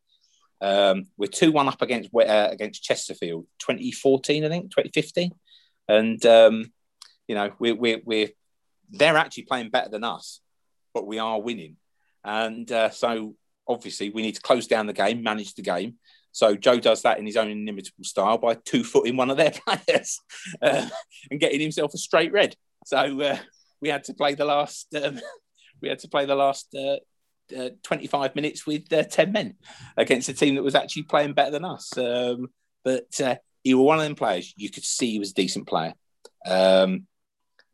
Um, we're two one up against uh, against Chesterfield, 2014, I think, 2015, and um, you know we're, we're we're they're actually playing better than us, but we are winning, and uh, so obviously we need to close down the game, manage the game. So Joe does that in his own inimitable style by two footing one of their players uh, and getting himself a straight red. So uh, we had to play the last. Um, we had to play the last uh, uh, 25 minutes with uh, 10 men against a team that was actually playing better than us. Um, but uh, he was one of them players you could see he was a decent player. Um,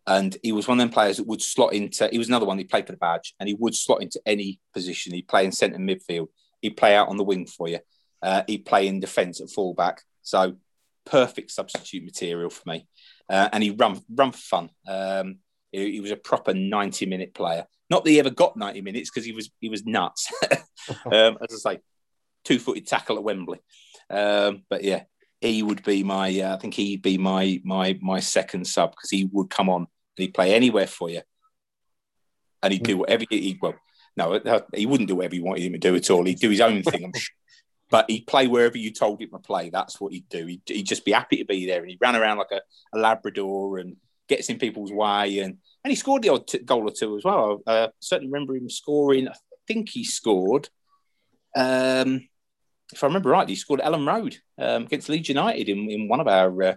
and he was one of them players that would slot into, he was another one, he played for the badge and he would slot into any position. He'd play in centre midfield, he'd play out on the wing for you, uh, he'd play in defence at fullback. So perfect substitute material for me. Uh, and he run, run for fun. Um, he, he was a proper 90 minute player. Not that he ever got 90 minutes because he was he was nuts. um, as I say, two footed tackle at Wembley. Um, but yeah, he would be my. Uh, I think he'd be my my my second sub because he would come on and he'd play anywhere for you, and he'd do whatever he well. No, uh, he wouldn't do whatever you wanted him to do at all. He'd do his own thing. but he'd play wherever you told him to play. That's what he'd do. He'd, he'd just be happy to be there, and he ran around like a, a Labrador and gets in people's way, and and he scored the odd t- goal or two as well. I uh, certainly remember him scoring. I think he scored. Um, if I remember right, he scored Elland Road um, against Leeds United in, in one of our uh,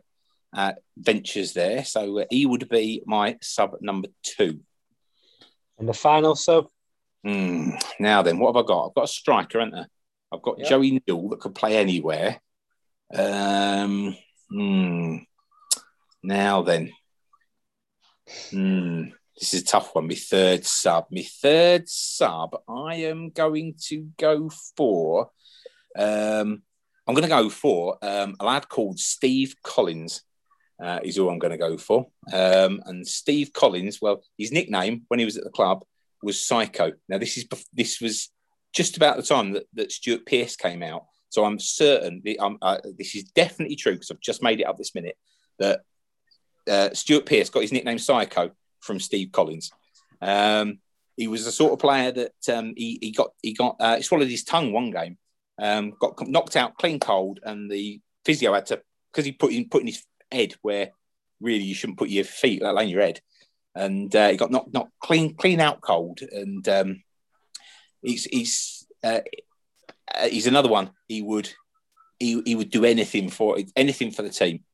uh, ventures there. So uh, he would be my sub number two. And the final sub? Mm, now then, what have I got? I've got a striker, haven't I? I've got yep. Joey Newell that could play anywhere. Um, mm, now then, mm, this is a tough one. My third sub. My third sub, I am going to go for. Um, I'm going to go for um, a lad called Steve Collins. Uh, is all I'm going to go for. Um, and Steve Collins, well, his nickname when he was at the club was Psycho. Now this is this was just about the time that, that Stuart Pearce came out. So I'm certain um, uh, this is definitely true because I've just made it up this minute that uh, Stuart Pearce got his nickname Psycho from Steve Collins. Um, he was the sort of player that um, he, he got he got uh, he swallowed his tongue one game, um, got knocked out clean cold, and the physio had to because he put in put in his head where really you shouldn't put your feet, let alone your head, and uh, he got knocked knocked clean clean out cold, and um, he's he's uh, he's another one. He would he, he would do anything for anything for the team.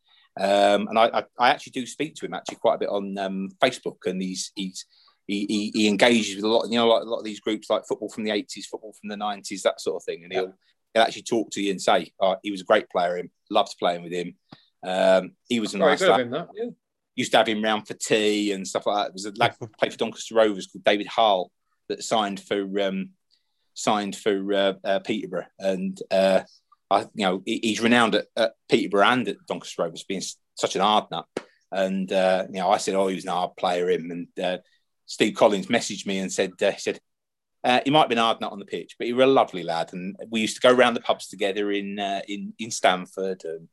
Um, and I, I, I, actually do speak to him actually quite a bit on um, Facebook, and he's he's he, he, he, engages with a lot, you know, like a lot of these groups like football from the eighties, football from the nineties, that sort of thing, and he'll he'll actually talk to you and say, oh, he was a great player. Him loved playing with him. Um, he was a nice lad. That, yeah. Used to have him round for tea and stuff like that. It was a lad played for Doncaster Rovers called David Hall that signed for um, signed for uh, uh, Peterborough, and uh, I, you know, he's renowned at, at Peterborough and at Doncaster Rovers being such an hard nut. And uh, you know, I said, "Oh, he was an hard player." Him and uh, Steve Collins messaged me and said, uh, "He said Uh, he might have been hard nut on the pitch, but he was a lovely lad, and we used to go around the pubs together in uh, in in Stamford, and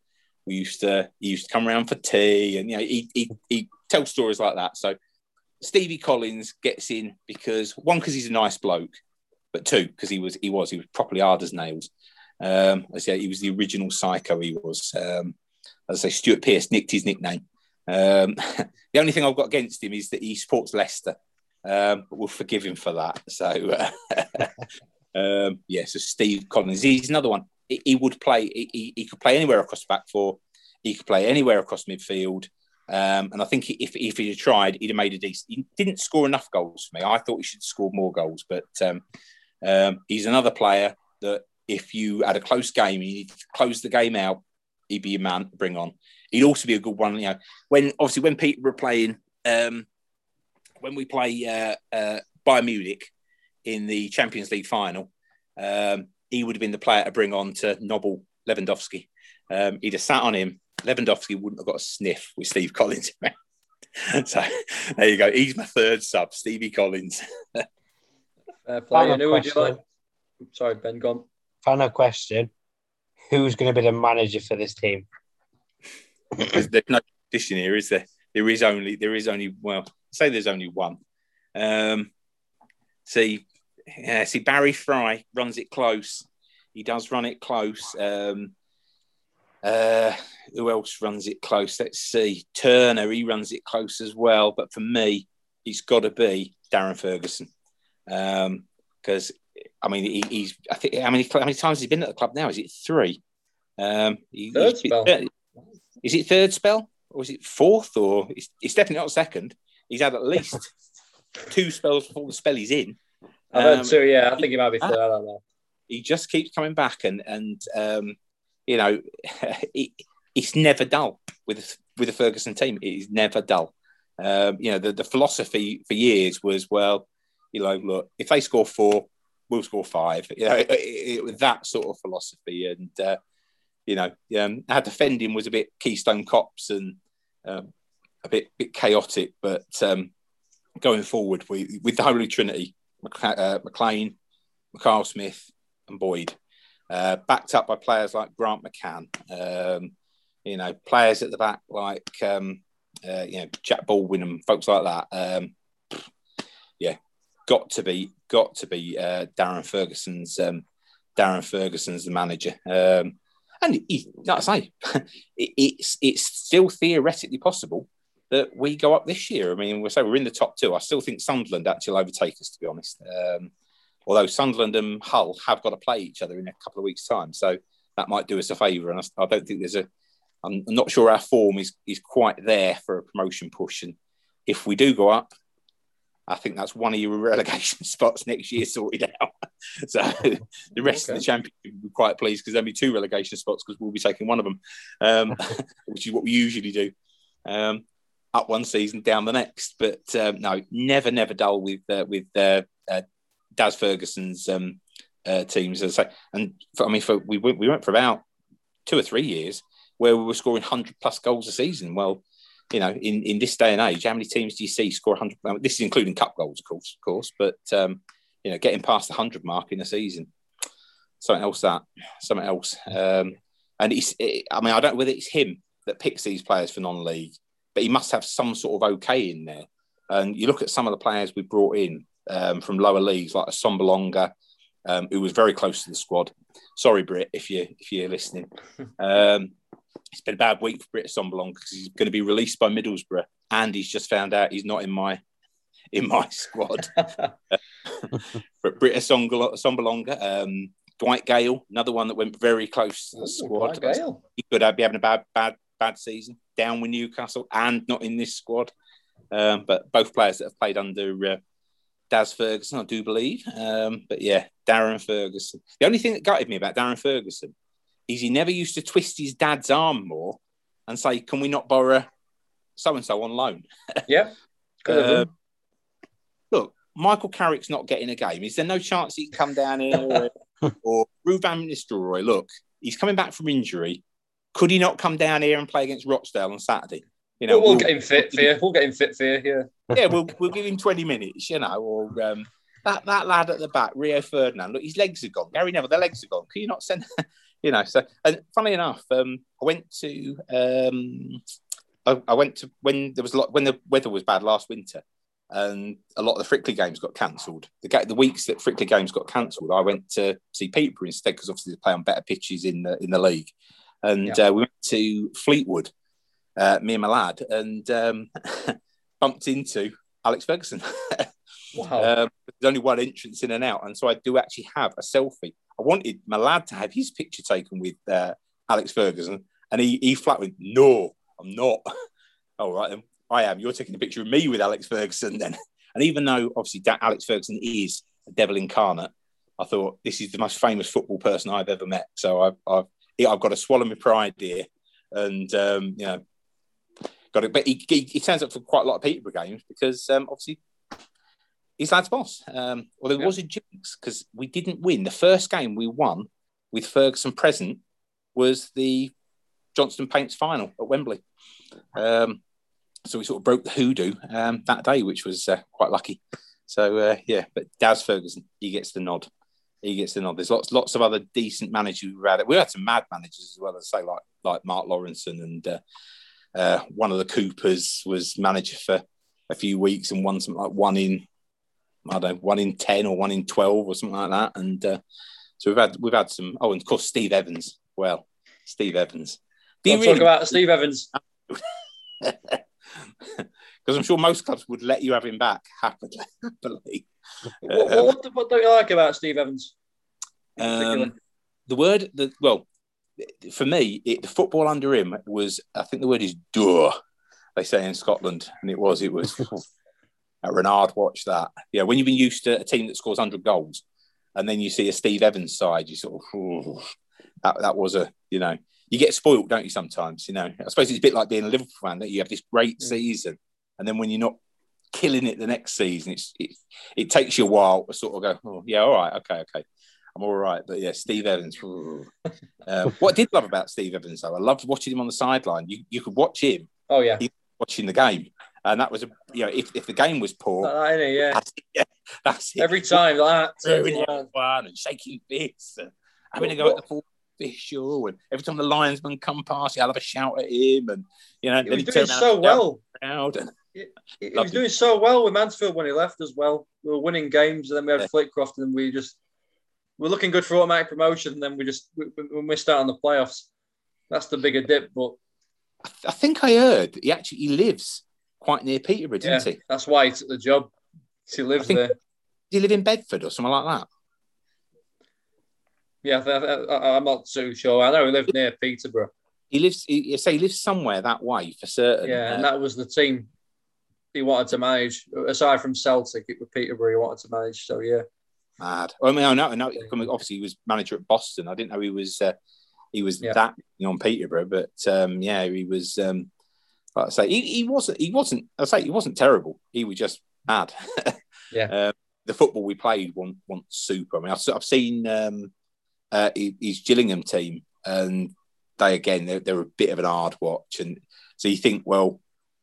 we used to he used to come around for tea, and you know he he he tell stories like that. So Stevie Collins gets in because one because he's a nice bloke, but two because he was he was he was properly hard as nails. Um, I say he was the original psycho. He was. Um, as I say, Stuart Pearce nicked his nickname. Um, the only thing I've got against him is that he supports Leicester, um, but we'll forgive him for that. So, uh, um, yeah, so Steve Collins, he's another one. He, he would play, he, he, could play anywhere across the back four, he could play anywhere across midfield. Um, and I think if, if he had tried, he'd have made a decent. He didn't score enough goals for me. I thought he should score more goals, but um, um, he's another player that if you had a close game, you need to close the game out, he'd be a man to bring on. He'd also be a good one. You know, when obviously when Peter were playing, um, when we play uh, uh, Bayern Munich in the Champions League final, um, he would have been the player to bring on to nobble Lewandowski. Um, he'd have sat on him. Lewandowski wouldn't have got a sniff with Steve Collins. so there you go. He's my third sub, Stevie Collins. Fair play. who would you like? Sorry, Ben, gone. Final question who's going to be the manager for this team? there's, no competition here, is there? There is only there is only well, say there's only one. Um, see, yeah, see Barry Fry runs it close. He does run it close. Um, uh, who else runs it close? Let's see. Turner, he runs it close as well. But for me, it's got to be Darren Ferguson. Because um, I mean, he, he's. I think how many how many times has he been at the club now? Is it three? Um, he, third spell. Is it third spell or is it fourth? Or it's, it's definitely not second. He's had at least two spells before the spell he's in. I've heard um, two. Yeah, I think he might be third. I don't know. He just keeps coming back, and and um, you know, it, it's never dull with with the Ferguson team. It is never dull. Um, you know, the, the philosophy for years was well, you know, look, if they score four, we'll score five. You know, it, it, it, that sort of philosophy, and uh, you know, um, our defending was a bit Keystone Cops and um, a bit bit chaotic, but um, going forward, we with the Holy Trinity, uh, McLean, Mackail-Smith, and Boyd, uh, backed up by players like Grant McCann. Um, you know, players at the back like um, uh, you know Jack Baldwin and folks like that. Um, yeah, got to be got to be uh, Darren Ferguson's um, Darren Ferguson's the manager. Um, and he, like I say, it, it's it's still theoretically possible that we go up this year. I mean, we're say we're in the top two. I still think Sunderland actually overtake us, to be honest. Um, although Sunderland and Hull have got to play each other in a couple of weeks' time, so that might do us a favour. And I, I don't think there's a. I'm not sure our form is is quite there for a promotion push. And if we do go up, I think that's one of your relegation spots next year sorted out. so the rest okay. of the championship will be quite pleased because there'll be two relegation spots because we'll be taking one of them, um, which is what we usually do. Um, up one season, down the next. But um, no, never, never dull with uh, with uh, uh, Daz Ferguson's um, uh, teams. As I say, and for, I mean, for, we went, we went for about two or three years where we were scoring hundred plus goals a season. Well, you know, in, in this day and age, how many teams do you see score 100? This is including cup goals, of course, of course, but um, you know, getting past the 100 mark in a season, something else that, something else. Um, and it's, it, I mean, I don't know whether it's him that picks these players for non-league, but he must have some sort of okay in there. And you look at some of the players we brought in um, from lower leagues, like Assombalonga, um, who was very close to the squad. Sorry, Britt, if you if you're listening. Um, it's been a bad week for Britt Assombalonga because he's going to be released by Middlesbrough, and he's just found out he's not in my in my squad. but Britt Assombalonga, um, Dwight Gayle, another one that went very close to the Ooh, squad. He could have, be having a bad bad bad season down with Newcastle and not in this squad. Um, but both players that have played under uh, Daz Ferguson, I do believe. Um, but yeah, Darren Ferguson. The only thing that gutted me about Darren Ferguson is he never used to twist his dad's arm more and say, "Can we not borrow so and so on loan?" Yeah. uh, look, Michael Carrick's not getting a game. Is there no chance he can come down here? or, or Ruud van Nistelrooy, look, he's coming back from injury. Could he not come down here and play against Rochdale on Saturday? You know, we'll, we'll, get him fit for you. We'll get him fit for you. Yeah. Yeah, we'll we'll give him twenty minutes. You know, or um, that that lad at the back, Rio Ferdinand. Look, his legs are gone. Gary Neville, their legs are gone. Can you not send? You know. So, and funny enough, um, I went to um, I, I went to when there was a lot when the weather was bad last winter and a lot of the Frickley games got cancelled. The, the weeks that Frickley games got cancelled, I went to see Peterborough instead because obviously they play on better pitches in the in the league, and yeah. uh, we went to Fleetwood, uh, me and my lad, and um, bumped into Alex Ferguson. wow! um, there's only one entrance in and out, and so I do actually have a selfie. I wanted my lad to have his picture taken with uh, Alex Ferguson, and he he flat went, "No, I'm not." All right, then I am. You're taking a picture of me with Alex Ferguson then. And even though obviously Alex Ferguson is a devil incarnate, I thought this is the most famous football person I've ever met. So I've I've, I've got to swallow my pride here, and um, you know, got it. But he, he, he, turns up for quite a lot of Peterborough games because um, obviously he's lads' boss. Um, well, there yeah. was a jinx because we didn't win the first game we won with Ferguson present was the Johnstone Paints final at Wembley. Um, so we sort of broke the hoodoo um, that day, which was uh, quite lucky. So uh, yeah, but Daz Ferguson, he gets the nod. He gets the nod. There's lots, lots of other decent managers we've had. We had some mad managers as well as say like like Mark Lawrenson and uh, uh, one of the Coopers was manager for a few weeks and won something like one in I don't know one in ten or one in twelve or something like that. And uh, so we've had we've had some. Oh, and of course Steve Evans. Well, Steve Evans. Do really... talk about Steve Evans. because I'm sure most clubs would let you have him back happily. happily. What, what, what, don't you like about Steve Evans? Um, the word that well, for me, it, the football under him was I think the word is dur. They say in Scotland, and it was it was. Renard, watch that. Yeah, when you've been used to a team that scores hundred goals, and then you see a Steve Evans side, you sort of that that was a you know you get spoilt, don't you? Sometimes, you know. I suppose it's a bit like being a Liverpool fan that you have this great mm. season, and then when you're not killing it the next season, it's it, it takes you a while to sort of go, oh yeah, all right, okay, okay. I'm all right. But yeah, Steve Evans. um, what I did love about Steve Evans, though, I loved watching him on the sideline. You, you could watch him. Oh, yeah. Watching the game. And that was, a you know, if, if the game was poor, uh, yeah. That's, yeah, that's it. Every time, like that. One and shaking fists and having to go at the full official, and every time the linesman come past, I'll have a shout at him, and you know, he was doing so well. And, he, he was doing so well with Mansfield when he left as well. We were winning games, and then we had yeah. Flitcroft, and we just we're looking good for automatic promotion, and then we just we, we missed out on the playoffs. That's the bigger dip, but I think I heard he actually he lives quite near Peterborough, didn't yeah, he? That's why he took the job. He lives there. Do you live in Bedford or something like that? Yeah, I, am not too sure. I know he lived near Peterborough. He lives. He, say he lives somewhere that way for certain. Yeah, and that was the team he wanted to manage. Aside from Celtic, it was Peterborough he wanted to manage. So yeah, mad. I mean, I know. I know. Obviously, he was manager at Boston. I didn't know he was. Uh, he was yeah. that you know, on Peterborough, but um, yeah, he was. Um, like I say, he, he wasn't. He wasn't. I say he wasn't terrible. He was just mad. yeah. Um, the football we played wasn't, wasn't super. I mean, I've, I've seen um, uh, his Gillingham team, and they again they're, they're, a bit of an hard watch. And so you think, well,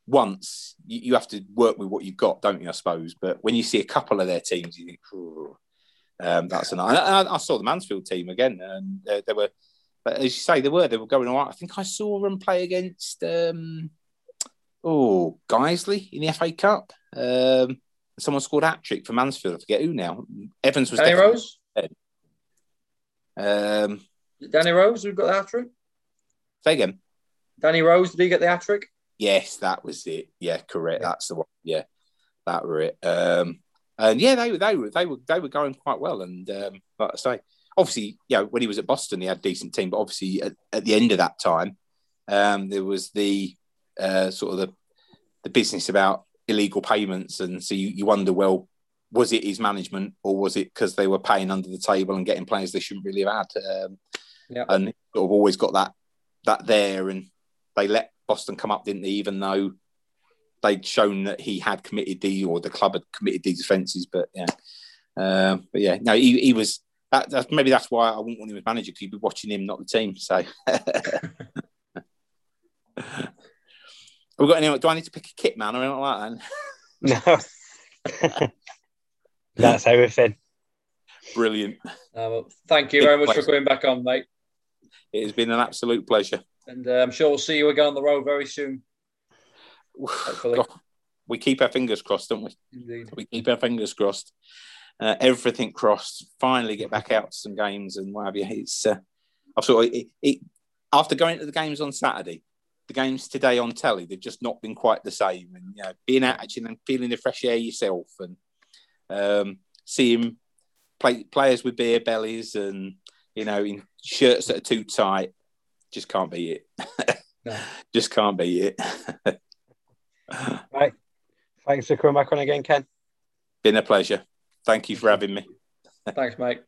once you, you, have to work with what you've got, don't you? I suppose. But when you see a couple of their teams, you think, um, that's an. I, I, saw the Mansfield team again, and they, they, were, as you say, they were they were going all right. I think I saw them play against. Um, oh, Guiseley in the FA Cup. Um, someone scored hat trick for Mansfield. I forget who now. Evans was. Danny Rose. Um, Danny Rose, who got the hat trick? Say again. Danny Rose, did he get the hat trick? Yes, that was it. Yeah, correct. Yeah. That's the one. Yeah, that were it. Um, and yeah, they they were they were they were going quite well. And um, like I say, obviously, you know, when he was at Boston, he had a decent team. But obviously, at, at the end of that time, um, there was the uh, sort of the the business about illegal payments, and so you, you wonder, well, was it his management or was it because they were paying under the table and getting players they shouldn't really have had? Um, yeah. And sort of always got that that there, and they let Boston come up, didn't they? Even though they'd shown that he had committed the or the club had committed these offences, but yeah, um, but yeah, no, he, he was. That, that's, maybe that's why I wouldn't want him as manager because you'd be watching him, not the team. So, we got anyone? Do I need to pick a kit man or anything like that? No. That's everything. Brilliant. Uh, well, thank you very much for coming back on, mate. It has been an absolute pleasure. And uh, I'm sure we'll see you again on the road very soon. Hopefully. we keep our fingers crossed, don't we? Indeed. We keep our fingers crossed. Uh, everything crossed. Finally, get back out to some games and what have you. It's uh, I've sort of it, it, after going to the games on Saturday, the games today on telly, they've just not been quite the same. And you know, being out actually and feeling the fresh air yourself, and um, seeing play, players with beer bellies and you know in shirts that are too tight, just can't be it. No. just can't be it. Right. Thanks for coming back on again, Ken. Been a pleasure. Thank you for having me. Thanks, mate.